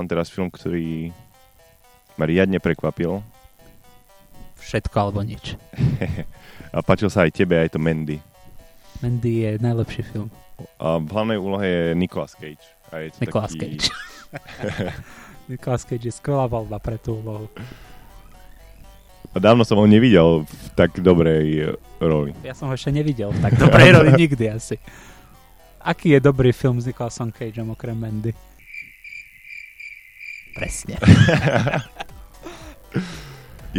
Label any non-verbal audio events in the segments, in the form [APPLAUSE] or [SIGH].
Mám teraz film, ktorý ma riadne prekvapil. Všetko alebo nič. [LAUGHS] a páčil sa aj tebe, aj to Mandy. Mandy je najlepší film. A v hlavnej úlohe je Nicolas Cage. A je to Nicolas taký... Cage. [LAUGHS] [LAUGHS] Nicolas Cage je skvelá voľba pre tú úlohu. A dávno som ho nevidel v tak dobrej roli. Ja som ho ešte nevidel v tak dobrej roli nikdy asi. Aký je dobrý film s Nicolasom Cageom okrem Mandy? Presne. [LAUGHS]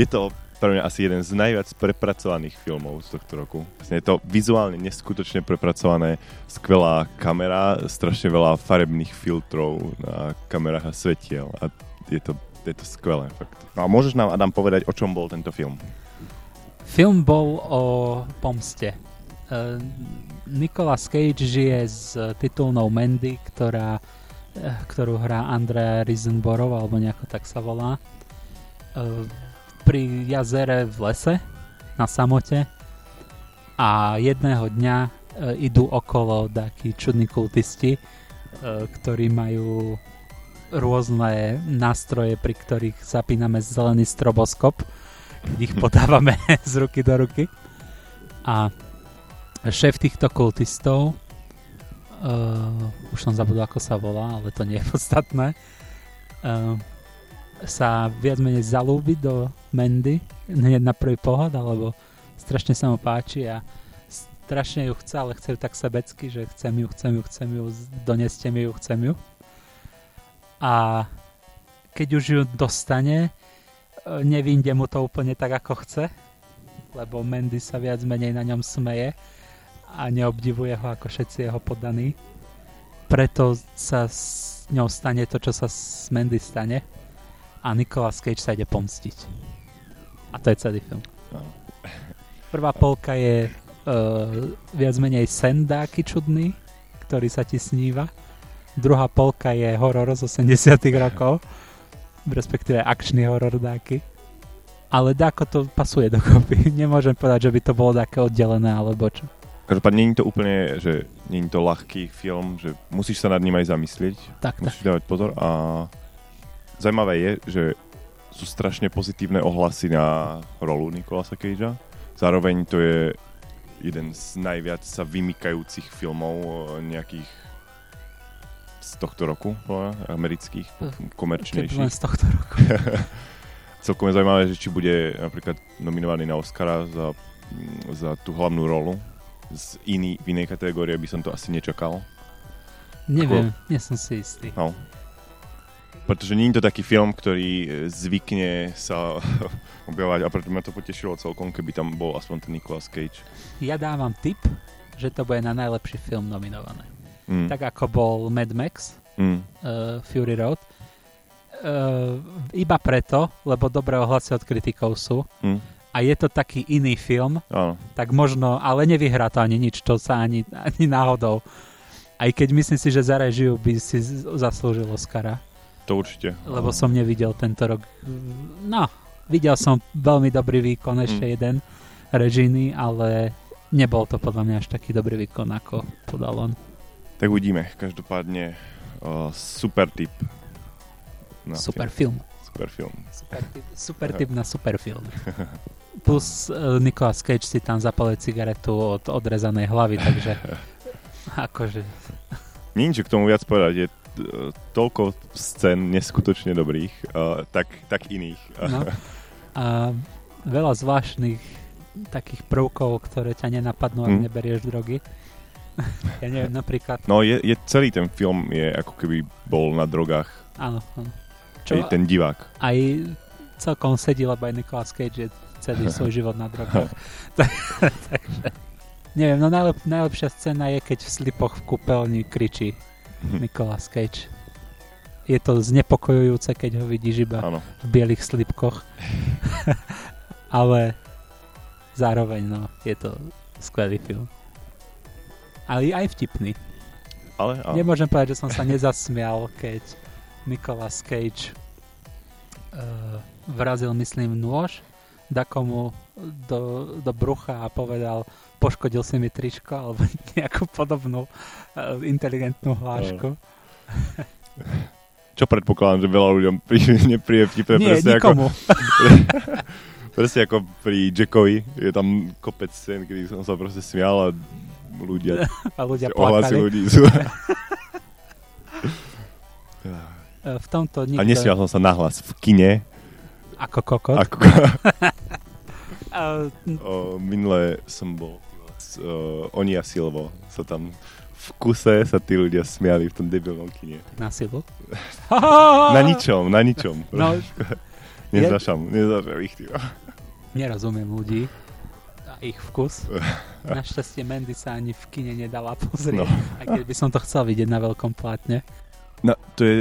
je to pre mňa asi jeden z najviac prepracovaných filmov z tohto roku. Vlastne je to vizuálne neskutočne prepracované, skvelá kamera, strašne veľa farebných filtrov na kamerách a svetiel a je to, je to skvelé. Fakt. No a môžeš nám, Adam, povedať, o čom bol tento film? Film bol o pomste. Uh, Nicolas Cage žije s titulnou Mandy, ktorá, ktorú hrá Andrea Risenborov, alebo nejako tak sa volá. Uh, pri jazere v lese na samote a jedného dňa e, idú okolo takí čudní kultisti, ktorí majú rôzne nástroje, pri ktorých zapíname zelený stroboskop, keď ich [LAUGHS] podávame [LAUGHS] z ruky do ruky. A šéf týchto kultistov, uh, už som zabudol, ako sa volá, ale to nie je [LAUGHS] podstatné, uh, sa viac menej zalúbi do Mandy, [LAUGHS] hneď na prvý pohľad, alebo strašne sa mu páči a strašne ju chce, ale chce ju tak sebecky, že chcem ju, chcem ju, chcem ju, doneste mi ju, chcem ju. A keď už ju dostane, e, nevinde mu to úplne tak, ako chce, lebo Mandy sa viac menej na ňom smeje a neobdivuje ho ako všetci jeho poddaní. Preto sa s ňou stane to, čo sa s Mandy stane a Nicolas Cage sa ide pomstiť. A to je celý film. No. Prvá polka je uh, viac menej sen dáky čudný, ktorý sa ti sníva. Druhá polka je horor z 80 rokov, respektíve akčný horor dáky. Ale dáko to pasuje dokopy. [LAUGHS] Nemôžem povedať, že by to bolo také oddelené alebo čo. Každopádne je to úplne, že je to ľahký film, že musíš sa nad ním aj zamyslieť. Tak, musíš tak. dávať pozor a Zajímavé je, že sú strašne pozitívne ohlasy na rolu Nikolasa Cagea. Zároveň to je jeden z najviac sa vymykajúcich filmov eh, nejakých z tohto roku, amerických, hm. komerčnejších. z tohto roku. [LAUGHS] Celkom je zaujímavé, že či bude napríklad nominovaný na Oscara za, za tú hlavnú rolu. Z iný, v inej kategórie by som to asi nečakal. Neviem, Ako... nie som si istý. No, pretože nie je to taký film, ktorý e, zvykne sa [LAUGHS] objavovať a preto ma to potešilo celkom, keby tam bol aspoň ten Nicolas Cage. Ja dávam tip, že to bude na najlepší film nominované. Mm. Tak ako bol Mad Max, mm. uh, Fury Road. Uh, iba preto, lebo dobré ohlasy od kritikov sú. Mm. A je to taký iný film, oh. tak možno, ale nevyhrá to ani nič, to sa ani, ani náhodou. Aj keď myslím si, že za režiu by si zaslúžil Oscara. To určite. Lebo som nevidel tento rok. No, videl som veľmi dobrý výkon, ešte mm. jeden režijný, ale nebol to podľa mňa až taký dobrý výkon, ako podal on. Tak uvidíme. Každopádne uh, super tip. Na super film. film. Super film. Super tip, super tip na super film. [LAUGHS] Plus uh, Nicolas Cage si tam zapalil cigaretu od odrezanej hlavy, takže [LAUGHS] akože... Nič k tomu viac povedať. Je toľko scén neskutočne dobrých, uh, tak, tak iných. No. [LAUGHS] A veľa zvláštnych takých prvkov, ktoré ťa nenapadnú, ak hmm. neberieš drogy. [LAUGHS] ja neviem, napríklad... No, je, je, celý ten film je ako keby bol na drogách. Áno, áno. Čo, aj ten divák. Aj celkom sedí, lebo aj Nicolas Cage je celý [LAUGHS] svoj život na drogách. [LAUGHS] Takže, neviem, no najlep, najlepšia scéna je, keď v slipoch v kúpeľni kričí Nicolas Cage. Je to znepokojujúce, keď ho vidíš iba ano. v bielých slipkoch. [LAUGHS] Ale zároveň, no, je to skvelý film. Ale aj vtipný. Ale, ale. Nemôžem povedať, že som sa nezasmial, keď Nicolas Cage uh, vrazil, myslím, nôž dakomu do, do brucha a povedal poškodil si mi tričko alebo [LAUGHS] nejakú podobnú uh, inteligentnú hlášku. Čo Čo predpokladám, že veľa ľuďom [LAUGHS] príde, nepríde vtipné. Nie, presne nikomu. Ako, [LAUGHS] presne ako pri Jackovi. Je tam kopec scén, kedy som sa proste smial a ľudia, A ľudia plakali. ľudí sú... E, V tomto nikto... A nesmial som sa nahlas v kine. Ako kokot. Ako, [LAUGHS] o, minule som bol s, o, oni a Silvo sa tam v kuse sa tí ľudia smiali v tom debilnom kine. na silu. Na ničom, na ničom. [LAUGHS] No, [LAUGHS] Nezašam, nezašam ich tým. nerozumiem ľudí a ich vkus. Našťastie Mandy sa ani v kine nedala pozrieť, No. aj keď by som to chcel vidieť na veľkom plátne. No, to je,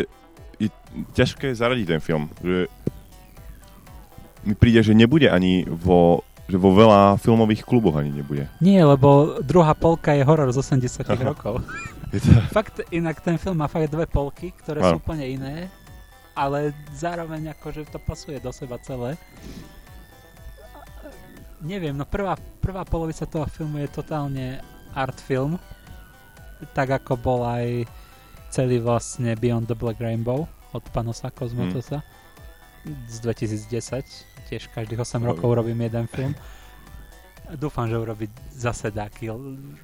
je ťažké zaradiť ten film. Že mi príde, že nebude ani vo, že vo veľa filmových kluboch ani nebude. Nie, lebo druhá polka je horor z 80 rokov. To, Fakt, inak ten film má fakt dve polky, ktoré sú Áno. úplne iné, ale zároveň akože to pasuje do seba celé. Neviem, no prvá, prvá polovica toho filmu je totálne art film, tak ako bol aj celý vlastne Beyond the Black Rainbow od Panosa Cosmotosa z 2010. Tiež každých 8 Oj. rokov robím jeden film. Dúfam, že urobí zase taký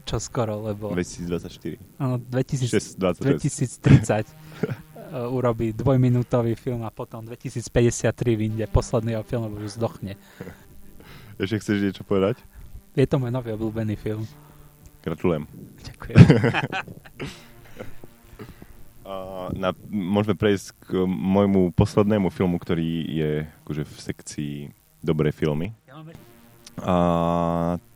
čo skoro, lebo 2024. áno, 2000, 6, 20. 2030 uh, urobí dvojminútový film a potom 2053 vyjde posledný jeho film, lebo už zdochne. Ešte chceš niečo povedať? Je to môj nový obľúbený film. Gratulujem. Ďakujem. [LAUGHS] Na, môžeme prejsť k môjmu poslednému filmu, ktorý je akože v sekcii dobré filmy. A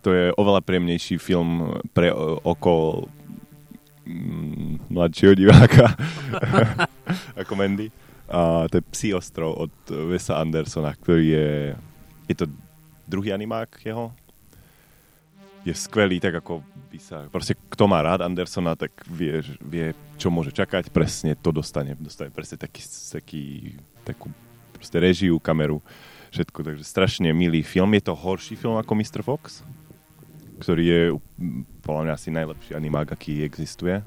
to je oveľa príjemnejší film pre oko mm, mladšieho diváka [LAUGHS] ako Mandy. A to je Psi ostrov od Wesa Andersona, ktorý je, je to druhý animák jeho. Je skvelý, tak ako by sa, proste kto má rád Andersona, tak vie, vie čo môže čakať, presne to dostane. Dostane presne taký, taký takú proste režiu, kameru, všetko, takže strašne milý film. Je to horší film ako Mr. Fox, ktorý je podľa mňa asi najlepší animák, aký existuje.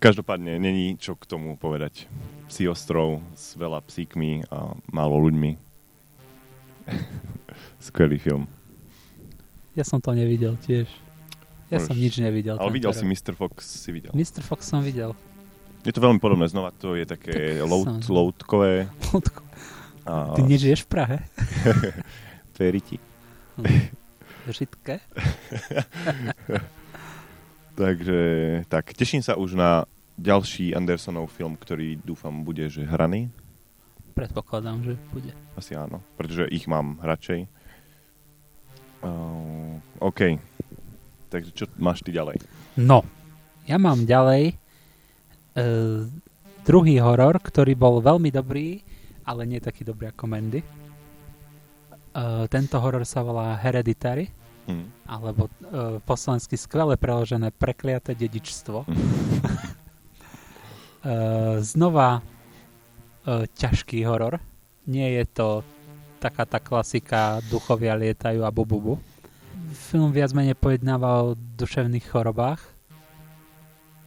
Každopádne není čo k tomu povedať. Psí ostrov s veľa psíkmi a málo ľuďmi. [LAUGHS] Skvelý film. Ja som to nevidel tiež. Ja Môžeš- som nič nevidel. Ale videl tento si. Mr. Fox, si videl. Mr. Fox som videl. Je to veľmi podobné, znova to je také Tak load, som- loadkové. Ľudko, A Ty nežiješ v Prahe? [LAUGHS] to je riti. Žitke? [LAUGHS] Takže tak, teším sa už na ďalší Andersonov film, ktorý dúfam bude, že hraný. Predpokladám, že bude. Asi áno, pretože ich mám radšej. Uh, OK. Takže čo máš ty ďalej? No, ja mám ďalej uh, druhý horor, ktorý bol veľmi dobrý, ale nie taký dobrý ako Mandy. Uh, tento horor sa volá Hereditary, Hm. alebo uh, po slovensky skvele preložené Prekliaté dedičstvo. uh, [LAUGHS] znova uh, ťažký horor. Nie je to taká tá klasika duchovia lietajú a bububu. Film viac menej pojednáva o duševných chorobách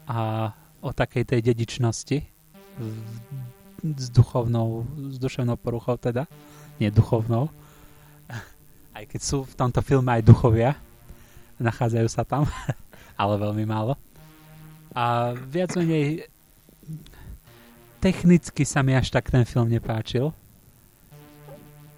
a o takej tej dedičnosti s duchovnou, s duševnou poruchou teda, nie duchovnou. [LAUGHS] Aj keď sú v tomto filme aj duchovia, nachádzajú sa tam, [LAUGHS] ale veľmi málo. A viac menej technicky sa mi až tak ten film nepáčil.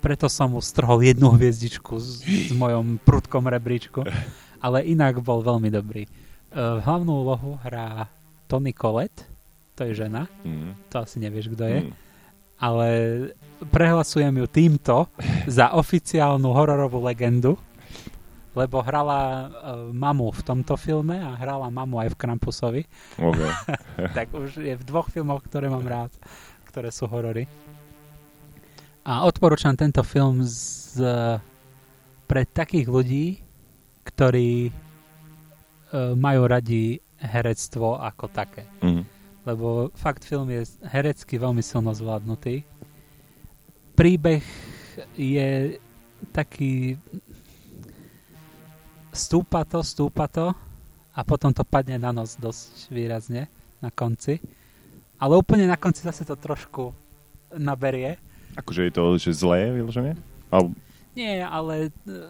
Preto som mu strhol jednu hviezdičku z, z [GASPS] mojom prudkom rebríčku. [LAUGHS] Ale inak bol veľmi dobrý. E, hlavnú úlohu hrá Tony Collette, to je žena, Hm. to asi nevieš, kto je, Hm. ale prehlasujem ju týmto [LAUGHS] za oficiálnu hororovú legendu, lebo hrala e, mamu v tomto filme a hrala mamu aj v Krampusovi. OK. [LAUGHS] tak už je v dvoch filmoch, ktoré mám rád, ktoré sú horory. A odporúčam tento film z, pre takých ľudí, ktorí e, majú radi herectvo ako také. Hm. Lebo fakt film je herecky veľmi silno zvládnutý. Príbeh je taký stúpa to, stúpa to a potom to padne na nos dosť výrazne na konci. Ale úplne na konci zase to trošku naberie. Akože je to že zlé, vyložené? Alebo... Nie, ale e,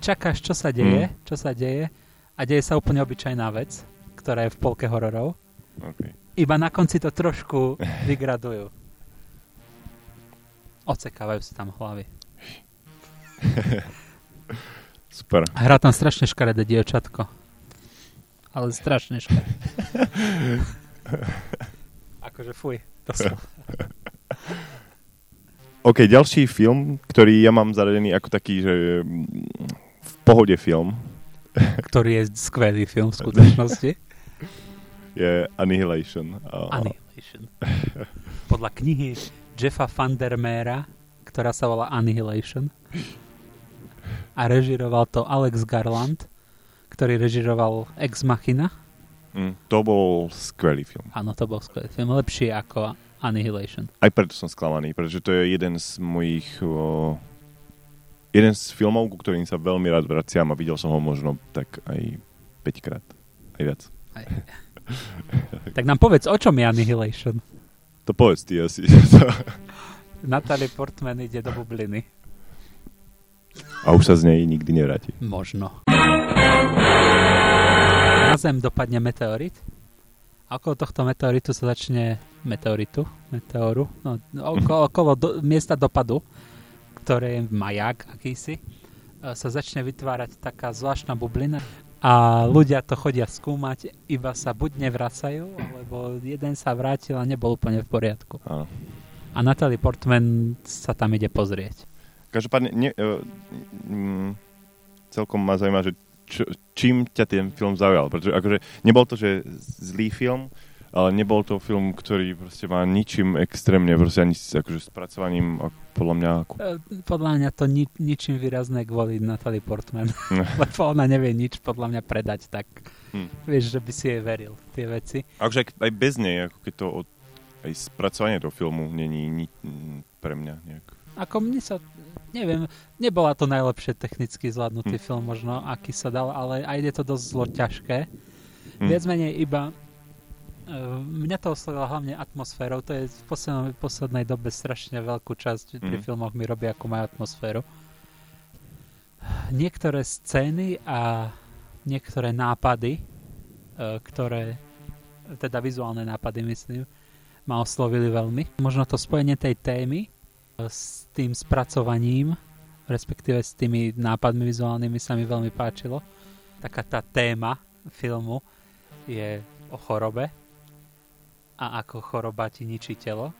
čakáš, čo sa deje, čo sa deje a deje sa úplne obyčajná vec, ktorá je v polke hororov. Okay. Iba na konci to trošku [LAUGHS] vygradujú. Ocekávajú si tam hlavy. [LAUGHS] Super. Hrá tam strašne škaredé dievčatko. Ale strašne škaredé. [LAUGHS] akože fuj. To som... OK, ďalší film, ktorý ja mám zaradený ako taký, že mm, v pohode film. [LAUGHS] Ktorý je skvelý film v skutočnosti. [LAUGHS] je Annihilation. Annihilation. Podľa knihy Jeffa Vandermeera, ktorá sa volá Annihilation. A režiroval to Alex Garland, ktorý režiroval Ex Machina. Mm, to bol skvelý film. Áno, to bol skvelý film. Lepší ako Annihilation. Aj preto som sklamaný, pretože to je jeden z mojich... O, jeden z filmov, ku ktorým sa veľmi rád vraciam a videl som ho možno tak aj 5 krát. Aj viac. Aj. [LAUGHS] tak nám povedz, o čom je Annihilation? To povedz ty asi. [LAUGHS] Natalie Portman ide do bubliny. A už sa z nej nikdy nevráti. Možno. Na Zem dopadne meteorit okolo tohto meteoritu sa začne meteoritu, meteoru, no, okolo, okolo do, miesta dopadu, ktoré je majak akýsi, e, sa začne vytvárať taká zvláštna bublina a ľudia to chodia skúmať, iba sa buď nevracajú, alebo jeden sa vrátil a nebol úplne v poriadku. Áno. A Natalie Portman sa tam ide pozrieť. Každopádne, ne, uh, mm, celkom ma zaujíma, že čo, čím ťa ten film zaujal. Pretože akože nebol to, že zlý film, ale nebol to film, ktorý proste má ničím extrémne, proste ani s akože spracovaním podľa mňa... Ako... E, podľa mňa to ni- ničím výrazné kvôli Natalie Portman. [LAUGHS] Lebo ona nevie nič podľa mňa predať, tak hm. vieš, že by si jej veril tie veci. Akože aj bez nej, ako keď to od, aj spracovanie toho filmu není ni, pre mňa nejak. Ako mne sa neviem, nebola to najlepšie technicky zvládnutý hm. film možno, aký sa dal, ale aj je to dosť zlo ťažké. Hm. Viac menej iba uh, mňa to oslovilo hlavne atmosférou, to je v poslednej, poslednej dobe strašne veľkú časť hm. pri filmoch mi robí, ako majú atmosféru. Niektoré scény a niektoré nápady, uh, ktoré, teda vizuálne nápady myslím, ma oslovili veľmi. Možno to spojenie tej témy s tým spracovaním, respektíve s tými nápadmi vizuálnymi sa mi veľmi páčilo. Taká tá téma filmu je o chorobe a ako choroba ti ničí telo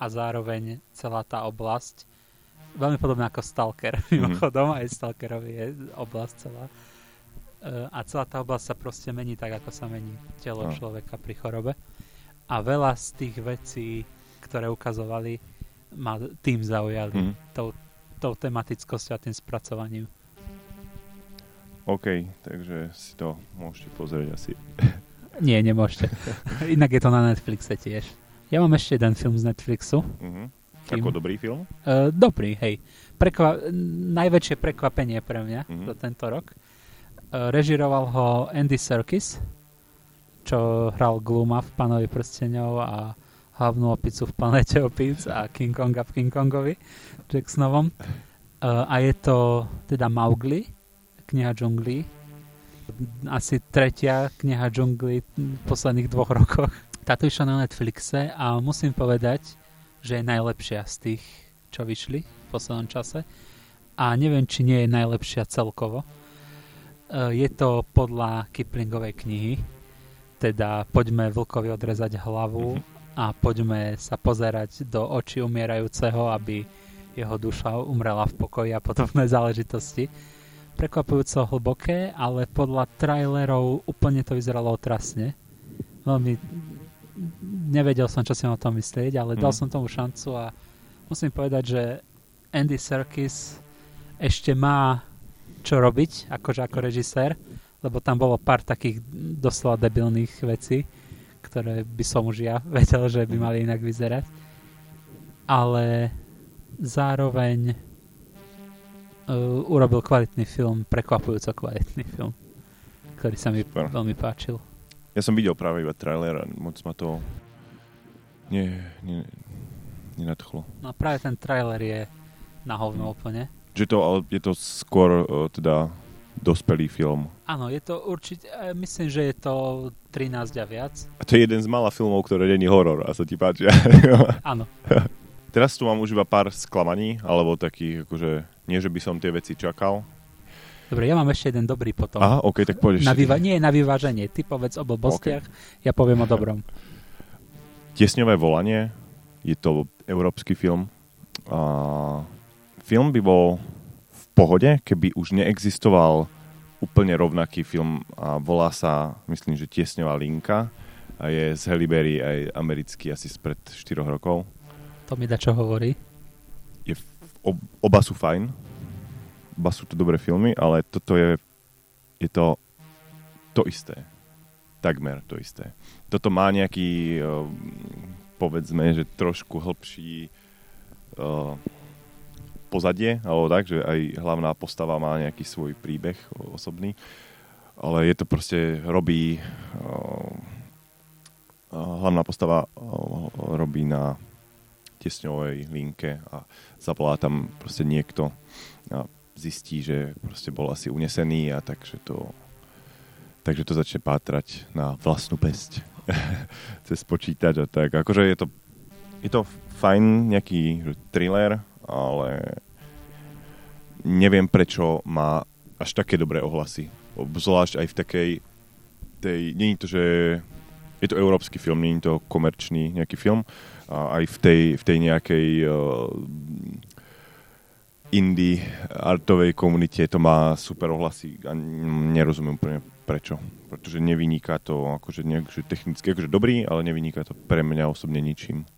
a zároveň celá tá oblasť veľmi podobná ako Stalker [LAUGHS] mimochodom, aj Stalkerovi je oblasť celá e, a celá tá oblasť sa proste mení tak, ako sa mení telo no. človeka pri chorobe a veľa z tých vecí, ktoré ukazovali ma tým zaujali, mm. tou, tou tematickosťou a tým spracovaním. OK, takže si to môžete pozrieť asi. [LAUGHS] Nie, nemôžete. Inak je to na Netflixe tiež. Ja mám ešte jeden film z Netflixu. Mm-hmm. Ako dobrý film? Uh, dobrý, hej. Prekva- najväčšie prekvapenie pre mňa mm-hmm. za tento rok. Uh, režiroval ho Andy Serkis, čo hral Gluma v Pánovi prstenov a hlavnú opicu v planete opic a King Konga v King Kongovi Jacksonovom. Uh, a je to teda Mowgli, kniha džunglí. Asi tretia kniha džunglí v posledných dvoch rokoch. Táto išla na Netflixe a musím povedať, že je najlepšia z tých, čo vyšli v poslednom čase. A neviem, či nie je najlepšia celkovo. Uh, je to podľa Kiplingovej knihy, teda poďme vlkovi odrezať hlavu a poďme sa pozerať do očí umierajúceho, aby jeho duša umrela v pokoji a podobné záležitosti. Prekvapujúco hlboké, ale podľa trailerov úplne to vyzeralo otrasne. Veľmi nevedel som, čo si o tom myslieť, ale mm. dal som tomu šancu a musím povedať, že Andy Serkis ešte má čo robiť, akože ako režisér, lebo tam bolo pár takých doslova debilných vecí ktoré by som už ja [LAUGHS] vedel, že by mali inak vyzerať. Ale zároveň uh, urobil kvalitný film, prekvapujúco kvalitný film, ktorý sa mi Super. veľmi páčil. Ja som videl práve iba trailer a moc ma to Nie, nie, nenadchlo. No práve ten trailer je na hovno úplne. Že to, ale je to skôr uh, teda dospelý film. Áno, je to určite, eh, myslím, že je to 13 a viac. A to je jeden z mála filmov, ktoré není horor a sa ti páčia. [LAUGHS] [LAUGHS] Áno. Teraz tu mám už iba pár sklamaní, alebo takých, akože, nie, že by som tie veci čakal. Dobre, ja mám ešte jeden dobrý potom. Aha, ok, tak poď na vyva- nie, na vyváženie. Ty povedz o blbostiach, ja poviem o dobrom. Tiesňové volanie, je to európsky film. A film by bol pohode, keby už neexistoval úplne rovnaký film a volá sa, myslím, že Tiesňová linka a je z Halle Berry aj americký asi spred 4 rokov. To mi da čo hovorí. Je, ob, oba sú fajn, oba sú to dobré filmy, ale toto je, je to to isté. Takmer to isté. Toto má nejaký, eh, povedzme, že trošku hĺbší eh, pozadie, alebo tak, že aj hlavná postava má nejaký svoj príbeh osobný, ale je to proste, robí uh, hlavná postava uh, robí na tiesňovej linke a zavolá tam proste niekto a zistí, že proste bol asi unesený a takže to takže to začne pátrať na vlastnú pesť [LAUGHS] cez počítač a tak. Akože je to je to fajn nejaký thriller, ale neviem prečo má až také dobré ohlasy. Zvlášť aj v takej tej, je to, že je to európsky film, je to komerčný nejaký film. A aj v tej, v tej nejakej uh, indie artovej komunite to má super ohlasy a nerozumiem úplne prečo. Pretože nevyniká to akože nejak, že technicky akože dobrý, ale nevyniká to pre mňa osobne ničím.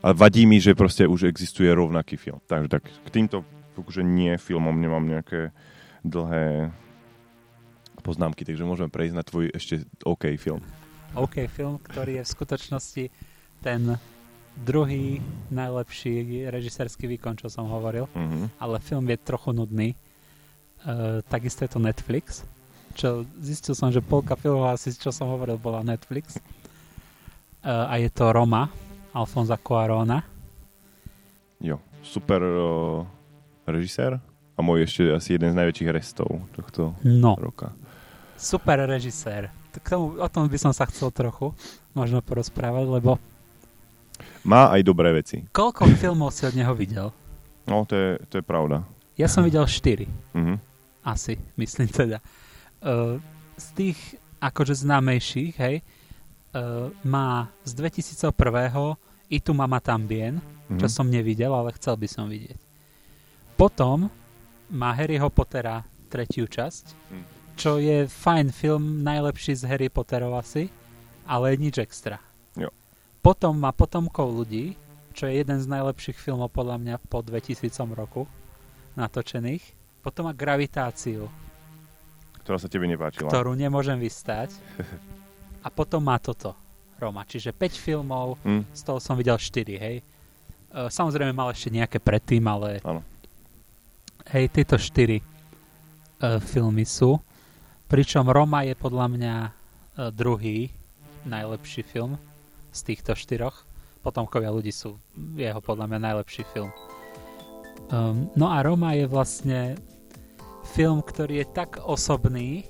A vadí mi, že proste už existuje rovnaký film. Takže tak k týmto akože nie filmom nemám nejaké dlhé poznámky, takže môžeme prejsť na tvoj ešte OK film. OK film, ktorý je v skutočnosti ten druhý najlepší režisérsky výkon, čo som hovoril, Mhm. ale film je trochu nudný. Uh, takisto je to Netflix, čo zistil som, že polka filmov asi, čo som hovoril, bola Netflix. Uh, a je to Roma, Alfonza Cuarona. Jo, super uh, režisér a môj ešte asi jeden z najväčších restov tohto No, roka. super režisér. K tomu, o tom by som sa chcel trochu možno porozprávať, lebo Má aj dobré veci. koľko [LAUGHS] filmov si od neho videl? No, to je, to je pravda. Ja som videl 4. Mhm. Asi, myslím teda. Uh, z tých akože známejších, hej, uh, má z 2001. I tu mama tambien, Mhm. čo som nevidel, ale chcel by som vidieť. Potom má Harryho Pottera tretiu časť, Mhm. čo je fajn film, najlepší z Harry Potterov asi, ale nič extra. Jo. Potom má Potomkov ľudí, čo je jeden z najlepších filmov podľa mňa po 2000 roku natočených. Potom má Gravitáciu, Ktorá sa tebe nepáčila. ktorú nemôžem vystať. [LAUGHS] A potom má toto, Roma. Čiže 5 filmov, Hm, z toho som videl 4, hej. E, Samozrejme mal ešte nejaké predtým, ale Áno. hej, tieto 4 e, filmy sú. Pričom Roma je podľa mňa e, druhý najlepší film z týchto štyroch. Potomkovia ľudí sú jeho podľa mňa najlepší film. Um, no a Roma je vlastne film, ktorý je tak osobný,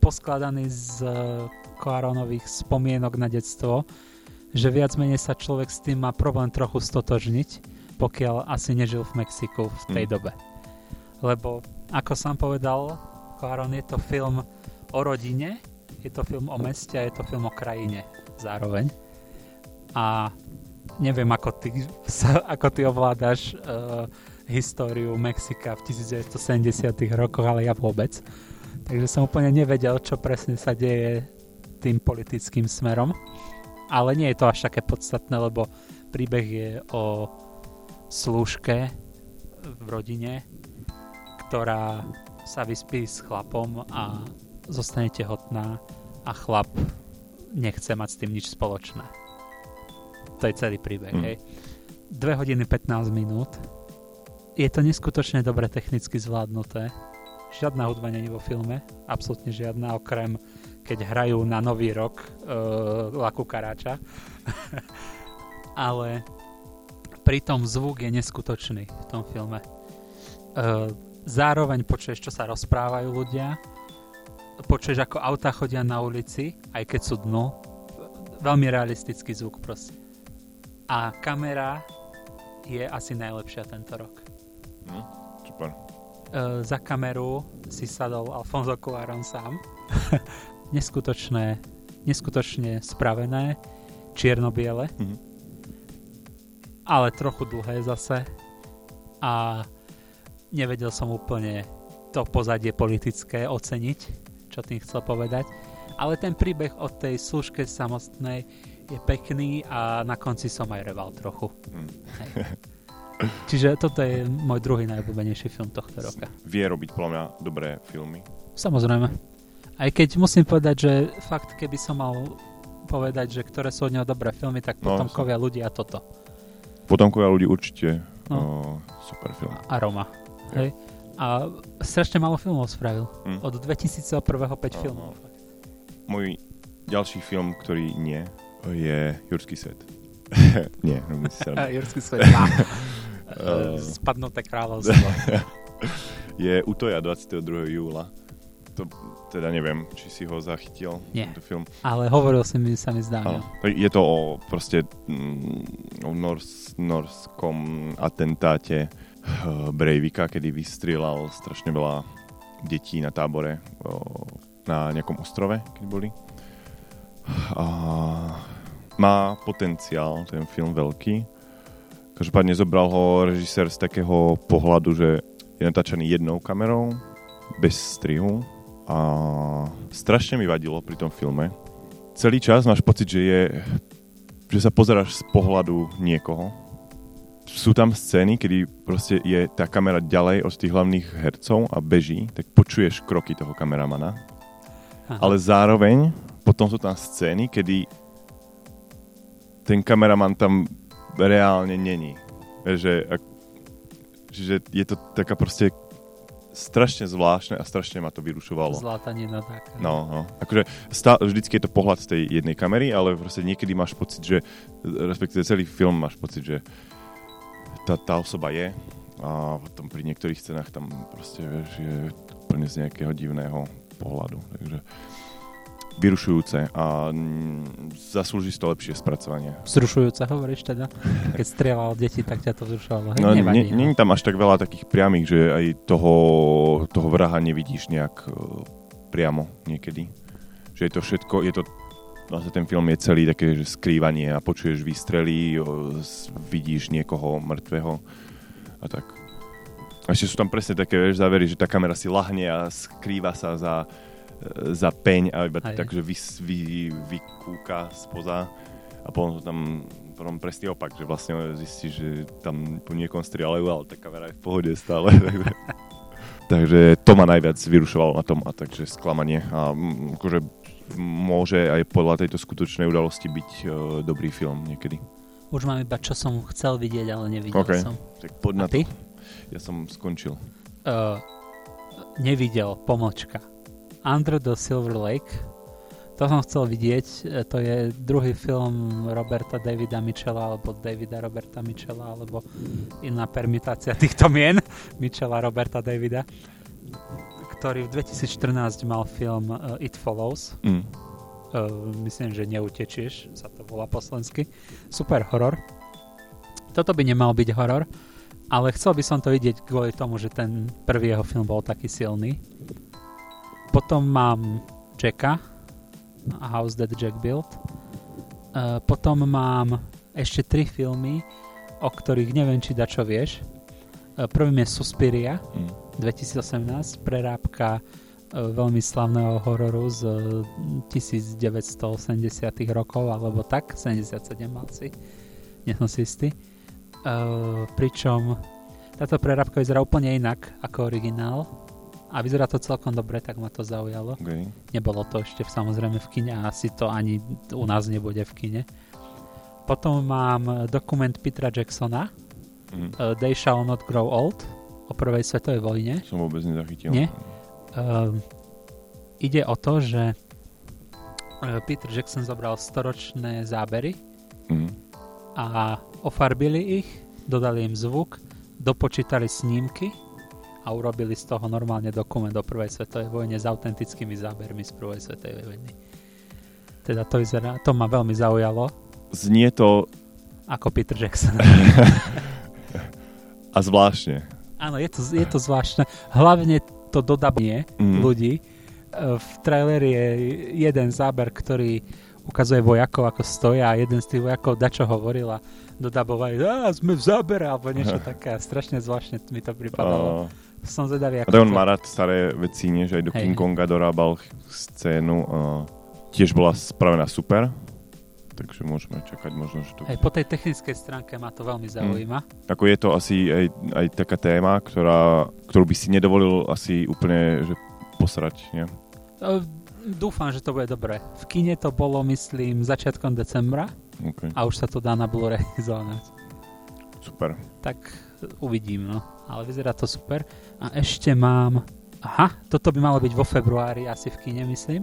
poskladaný z uh, Koaronových spomienok na detstvo, že viac menej sa človek s tým má problém trochu stotožniť, pokiaľ asi nežil v Mexiku v tej Mm. dobe. Lebo, ako som povedal, Koaron je to film o rodine, je to film o meste a je to film o krajine zároveň. A neviem, ako ty, [LAUGHS] sa, ako ty ovládaš uh, históriu Mexika v 1970 rokoch, ale ja vôbec. Takže som úplne nevedel, čo presne sa deje tým politickým smerom. Ale nie je to až také podstatné, lebo príbeh je o slúžke v rodine, ktorá sa vyspí s chlapom a zostane tehotná a chlap nechce mať s tým nič spoločné. To je celý príbeh, Mm. hej. 2 hodiny 15 minút. Je to neskutočne dobre technicky zvládnuté. Žiadna hudba není vo filme, absolútne žiadna, okrem keď hrajú na nový rok uh, Laku Karáča. [LAUGHS] Ale pritom zvuk je neskutočný v tom filme. Uh, zároveň počuješ, čo sa rozprávajú ľudia, počuješ, ako auta chodia na ulici, aj keď sú dnu. Veľmi realistický zvuk proste. A kamera je asi najlepšia tento rok. Hm, super. Uh, za kameru si sadol Alfonso Cuarón sám. [LAUGHS] neskutočné, neskutočne spravené, čierno-biele, Mhm. ale trochu dlhé zase. A nevedel som úplne to pozadie politické oceniť, čo tým chcel povedať. Ale ten príbeh od tej služke samostnej je pekný a na konci som aj reval trochu. Hej. Čiže toto je môj druhý najobľúbenejší film tohto roka. Vie robiť podľa mňa dobré filmy. Samozrejme. Aj keď musím povedať, že fakt, keby som mal povedať, že ktoré sú od neho dobré filmy, tak No, potomkovia ľudí a toto. Potomkovia ľudí určite No. no. super film. A Roma. Hej. A strašne málo filmov spravil. Hm. Od 2001. 5 Áno. filmov. Môj ďalší film, ktorý nie, je Jurský svet. [LAUGHS] nie, robím si A srandu. Jurský svet. [LAUGHS] Spadnuté kráľovstvo. [LAUGHS] je Utoja 22. júla. To teda neviem, či si ho zachytil, Nie. tento film. Ale hovoril si mi, sa mi zdá. Áno. no. Je to o proste mm, o nors, norskom atentáte eh, Breivika, kedy vystrieľal strašne veľa detí na tábore na nejakom ostrove, keď boli. A má potenciál ten film veľký. Každopádne zobral ho režisér z takého pohľadu, že je natáčaný jednou kamerou, bez strihu a strašne mi vadilo pri tom filme. Celý čas máš pocit, že je že sa pozeráš z pohľadu niekoho. Sú tam scény, kedy proste je tá kamera ďalej od tých hlavných hercov a beží, tak počuješ kroky toho kameramana. Aha. Ale zároveň potom sú tam scény, kedy ten kameraman tam reálne není. Že, čiže je to taká proste strašne zvláštne a strašne ma to vyrušovalo. Zlatanina taká. No, no. Akože stá, vždycky je to pohľad z tej jednej kamery, ale proste niekedy máš pocit, že respektíve celý film máš pocit, že tá, tá osoba je a potom pri niektorých scénach tam proste, vieš, je úplne z nejakého divného pohľadu. Takže vyrušujúce a mm, zaslúži to lepšie spracovanie. Vzrušujúce hovoríš teda? [LAUGHS] Keď strieľal deti, tak ťa to vzrušovalo. Hej, No, nevadí, nie, nie je tam až tak veľa takých priamých, že aj toho, toho vraha nevidíš nejak uh, priamo niekedy. Že je to všetko, je to vlastne ten film je celý také, že skrývanie a počuješ výstrely, vidíš niekoho mŕtvého a tak. A ešte sú tam presne také, vieš, závery, že tá kamera si lahne a skrýva sa za, e, za peň a iba Hej. takže vy, vy, vykúka spoza a potom to tam potom presný opak, že vlastne zistíš, že tam po niekom strieľajú, ale tá kamera je v pohode stále. [LAUGHS] takže, to ma najviac vyrušovalo na tom a takže sklamanie a akože môže aj podľa tejto skutočnej udalosti byť uh, dobrý film niekedy. Už mám iba, čo som chcel vidieť, ale nevidel OK. som. Tak poď na ty? to. Ja som skončil. Uh, nevidel, pomočka. Under the Silver Lake. To som chcel vidieť. E, To je druhý film Roberta Davida Michela alebo Davida Roberta Michela alebo iná permutácia [LAUGHS] týchto mien Michela Roberta Davida ktorý v 2014 mal film uh, It Follows. Mm. Uh, myslím, že neutečieš, sa to volá po slovensky. Super horor. Toto by nemal byť horor, ale chcel by som to vidieť kvôli tomu, že ten prvý jeho film bol taký silný. Potom mám Jacka, A House That Jack Built. Uh, potom mám ešte tri filmy, o ktorých neviem, či da čo vieš. Uh, prvým je Suspiria, Mm. 2018, prerábka e, veľmi slavného hororu z e, 1980 rokov, alebo tak, 77 asi, nie som si istý. E, pričom táto prerábka vyzerá úplne inak ako originál a vyzerá to celkom dobre, tak ma to zaujalo. Okay. Nebolo to ešte samozrejme v kine a asi to ani u nás nebude v kine. Potom mám dokument Petra Jacksona, Mm. uh, They Shall Not Grow Old, o prvej svetovej vojne. Som vôbec nezachytil. Nie? Uh, ide o to, že E, Peter Jackson zobral storočné zábery Mm. a ofarbili ich, dodali im zvuk, dopočítali snímky a urobili z toho normálne dokument o prvej svetovej vojne s autentickými zábermi z prvej svetovej vojny. Teda to vyzerá, to ma veľmi zaujalo, Znie to ako Peter Jackson. [LAUGHS] a zvláštne. Áno, je to, je to zvláštne. Hlavne to dodabanie Mm. ľudí. E, V traileri je jeden záber, ktorý ukazuje vojakov, ako stoja a jeden z tých vojakov dačo hovoril a dodabovajú, a sme v zábere, alebo niečo [LAUGHS] také. Strašne zvláštne mi to pripadalo. A, Som zvedavý, ako on má rád staré veci, nie? že aj do Hej, King. Konga dorábal scénu. A tiež bola spravená super. Takže môžeme čakať možno, že to... Hej, po tej technickej stránke ma to veľmi zaujíma. Ako je to asi aj, aj taká téma, ktorá, ktorú by si nedovolil asi úplne že posrať, nie? Dúfam, že to bude dobré. V kine to bolo, myslím, začiatkom decembra Okay. a už sa to dá na Blu-ray [LAUGHS] zohnať. Super. tak uvidím, no. Ale vyzerá to super. A ešte mám... Aha, toto by malo byť vo februári, asi v kine, myslím.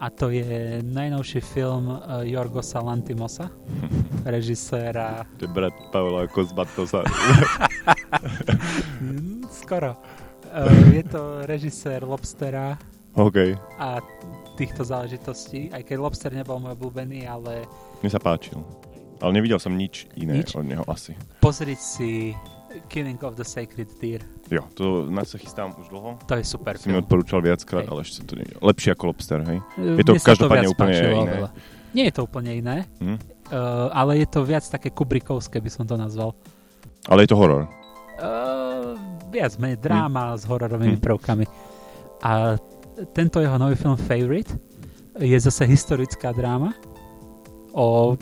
A to je najnovší film uh, Jorgosa Lantimosa, [LAUGHS] režiséra... To je brat Pavla Kozbatosa. [LAUGHS] Mm, skoro. Uh, je to režisér Lobstera OK. a týchto záležitostí, aj keď Lobster nebol môj obľúbený, ale Mne sa páčil. Ale nevidel som nič iné Nič? od neho asi. pozrieť si Killing of the Sacred Deer. Jo, to na sa chystám už dlho. To je super Si mi film. odporúčal viackrát, Hej. ale ešte to nie je. Lepšie ako Lobster, hej? Je to každopádne úplne iné. Nie je to úplne iné, Hm? uh, ale je to viac také kubrikovské, by som to nazval. Ale je to horor. Uh, viac menej dráma s hororovými Hm. prvkami. A tento jeho nový film Favorite je zase historická dráma o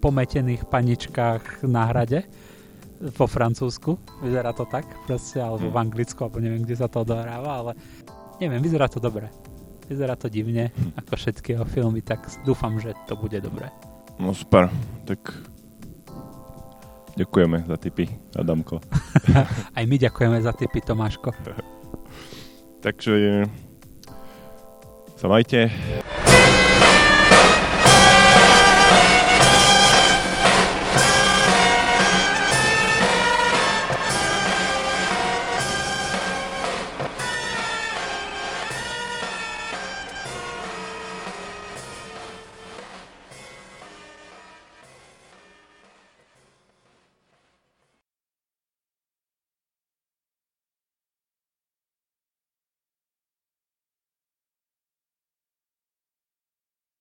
pometených paničkách na hrade vo Francúzsku. Vyzerá to tak, proste, alebo v Hm. Anglicku, alebo neviem, kde sa to odohráva, ale neviem, vyzerá to dobre. Vyzerá to divne, Hm. ako všetky jeho filmy, tak dúfam, že to bude dobré. No super. Tak ďakujeme za tipy, Adamko. [LAUGHS] Aj my ďakujeme za tipy, Tomáško. [LAUGHS] Takže sa majte